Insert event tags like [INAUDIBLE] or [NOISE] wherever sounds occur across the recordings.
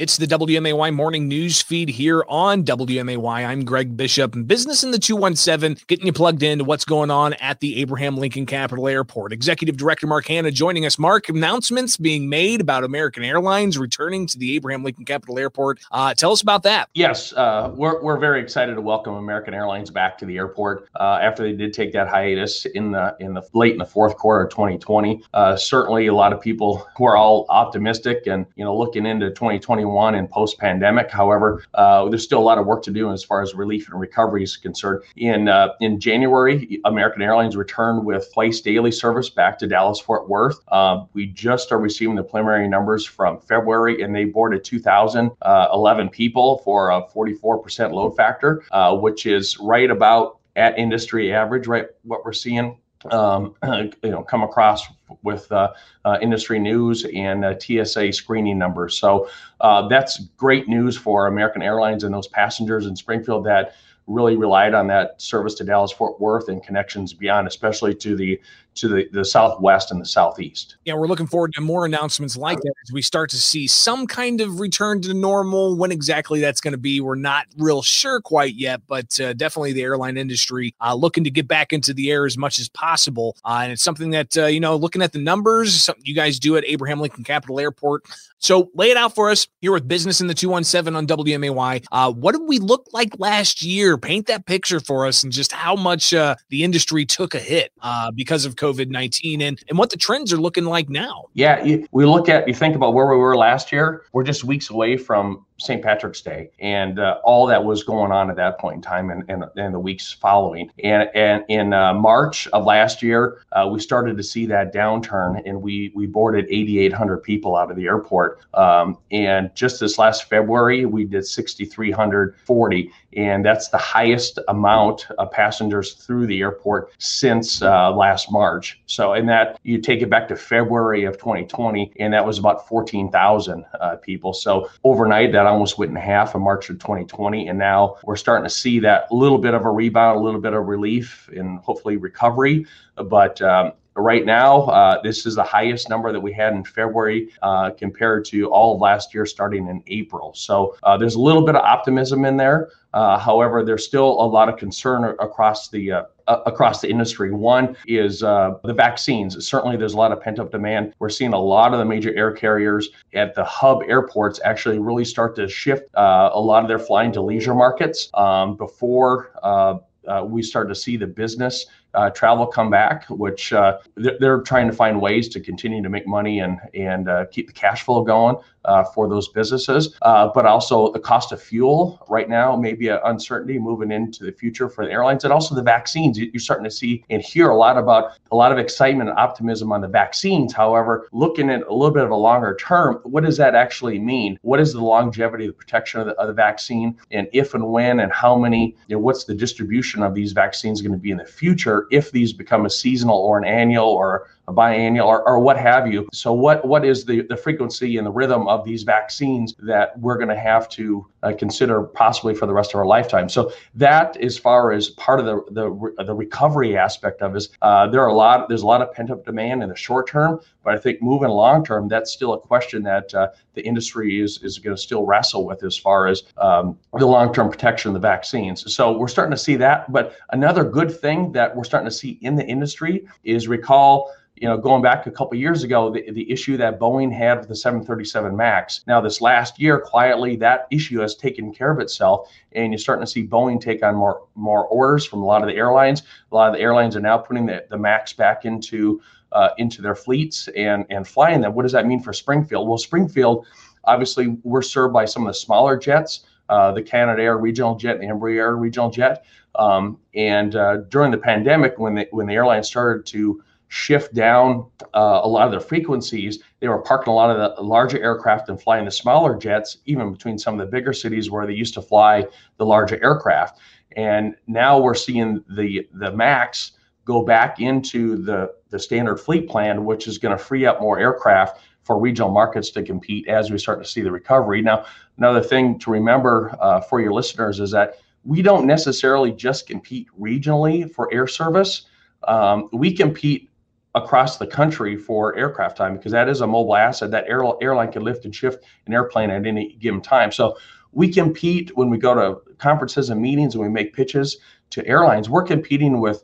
It's the WMAY morning news feed here on WMAY. I'm Greg Bishop, Business in the 217, getting you plugged into what's going on at the Abraham Lincoln Capital Airport. Executive Director Mark Hanna joining us. Mark, announcements being made about American Airlines returning to the Abraham Lincoln Capital Airport. Uh, tell us about that. Yes, uh, we're, we're very excited to welcome American Airlines back to the airport uh, after they did take that hiatus in the in the late in the fourth quarter of 2020. Uh, certainly, a lot of people who are all optimistic and you know looking into 2021 2021 and post pandemic. However, uh, there's still a lot of work to do as far as relief and recovery is concerned. In uh, in January, American Airlines returned with Flights daily service back to Dallas Fort Worth. Uh, we just are receiving the preliminary numbers from February, and they boarded 2,011 uh, people for a 44% load factor, uh, which is right about at industry average, right? What we're seeing um, [CLEARS THROAT] you know, come across with uh, uh, industry news and uh, TSA screening numbers. So uh, that's great news for American Airlines and those passengers in Springfield that really relied on that service to Dallas Fort Worth and connections beyond, especially to the to the, the southwest and the southeast. Yeah, we're looking forward to more announcements like that as we start to see some kind of return to normal. When exactly that's going to be, we're not real sure quite yet, but uh, definitely the airline industry uh, looking to get back into the air as much as possible. Uh, and it's something that, uh, you know, looking at the numbers, something you guys do at Abraham Lincoln Capital Airport. So lay it out for us here with Business in the 217 on WMAY. Uh, what did we look like last year? Paint that picture for us and just how much uh, the industry took a hit because of COVID 19 and, and what the trends are looking like now. Yeah, you, we look at, you think about where we were last year, we're just weeks away from St. Patrick's Day and uh, all that was going on at that point in time and, and, and the weeks following. And, and in uh, March of last year, uh, we started to see that downturn and we, we boarded 8,800 people out of the airport. Um, and just this last February, we did 6,340. And that's the highest amount of passengers through the airport since uh, last March. So, in that, you take it back to February of 2020, and that was about 14,000 uh, people. So, overnight, that almost went in half in March of 2020. And now we're starting to see that little bit of a rebound, a little bit of relief, and hopefully recovery. But um, right now, uh, this is the highest number that we had in February uh, compared to all of last year starting in April. So uh, there's a little bit of optimism in there. Uh, however, there's still a lot of concern across the uh, across the industry. One is uh, the vaccines. Certainly, there's a lot of pent up demand. We're seeing a lot of the major air carriers at the hub airports actually really start to shift uh, a lot of their flying to leisure markets um, before. Uh, uh we start to see the business uh, travel come back, which uh, they're, they're, trying to find ways to continue to make money and and uh, keep the cash flow going uh, for those businesses. Uh, but also the cost of fuel right now may be an uncertainty moving into the future for the airlines, and also the vaccines. You're starting to see and hear a lot about a lot of excitement and optimism on the vaccines. However, looking at a little bit of a longer term, what does that actually mean? What is the longevity, the protection of the, of the vaccine, and if and when and how many? You know, what's the distribution of these vaccines going to be in the future? If these become a seasonal or an annual or a biannual or, or what have you. So what what is the, the frequency and the rhythm of these vaccines that we're going to have to uh, consider possibly for the rest of our lifetime? So that as far as part of the the, the recovery aspect of is uh, there are a lot there's a lot of pent up demand in the short term, but I think moving long term that's still a question that uh, the industry is is going to still wrestle with as far as um, the long term protection of the vaccines. So we're starting to see that. But another good thing that we're starting to see in the industry is recall you know, going back a couple years ago, the, the issue that Boeing had with the 737 MAX. Now, this last year, quietly, that issue has taken care of itself, and you're starting to see Boeing take on more more orders from a lot of the airlines. A lot of the airlines are now putting the, the MAX back into uh, into their fleets and and flying them. What does that mean for Springfield? Well, Springfield, obviously, we're served by some of the smaller jets. Uh, the Canadair regional jet, the Embraer regional jet, um, and uh, during the pandemic, when the when the airlines started to shift down uh, a lot of their frequencies. They were parking a lot of the larger aircraft and flying the smaller jets, even between some of the bigger cities where they used to fly the larger aircraft. And now we're seeing the the max go back into the the standard fleet plan, which is going to free up more aircraft for regional markets to compete as we start to see the recovery. Now, another thing to remember uh, for your listeners is that we don't necessarily just compete regionally for air service. Um, we compete across the country for aircraft time because that is a mobile asset that air, airline can lift and shift an airplane at any given time. So we compete when we go to conferences and meetings and we make pitches to airlines. We're competing with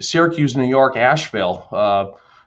Syracuse, New York, Asheville, uh,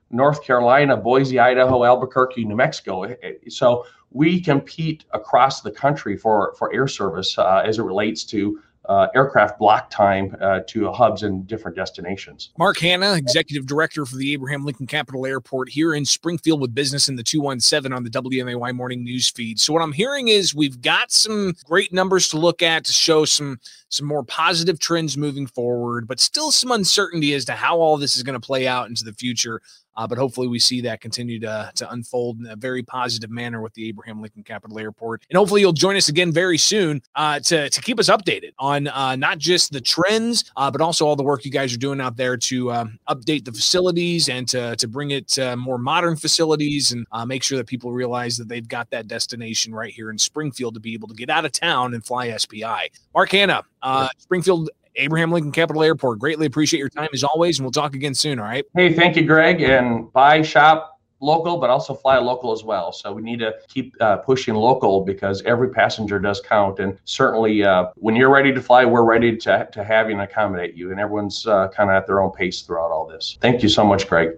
North Carolina, Boise, Idaho, Albuquerque, New Mexico. So we compete across the country for for air service uh, as it relates to uh, aircraft block time uh, to hubs in different destinations. Mark Hanna, Executive Director for the Abraham Lincoln Capital Airport here in Springfield with business in the 217 on the WMAY morning news feed. So what I'm hearing is we've got some great numbers to look at to show some some more positive trends moving forward, but still some uncertainty as to how all this is going to play out into the future. Uh, but hopefully, we see that continue to, to unfold in a very positive manner with the Abraham Lincoln Capital Airport. And hopefully, you'll join us again very soon uh, to, to keep us updated on uh, not just the trends, uh, but also all the work you guys are doing out there to um, update the facilities and to, to bring it to more modern facilities and uh, make sure that people realize that they've got that destination right here in Springfield to be able to get out of town and fly SPI. Mark Hanna, uh, Springfield Abraham Lincoln Capital Airport. Greatly appreciate your time as always, and we'll talk again soon. All right. Hey, thank you, Greg. And buy, shop local, but also fly local as well. So we need to keep uh, pushing local because every passenger does count. And certainly, uh, when you're ready to fly, we're ready to, to have you and accommodate you. And everyone's uh, kind of at their own pace throughout all this. Thank you so much, Greg.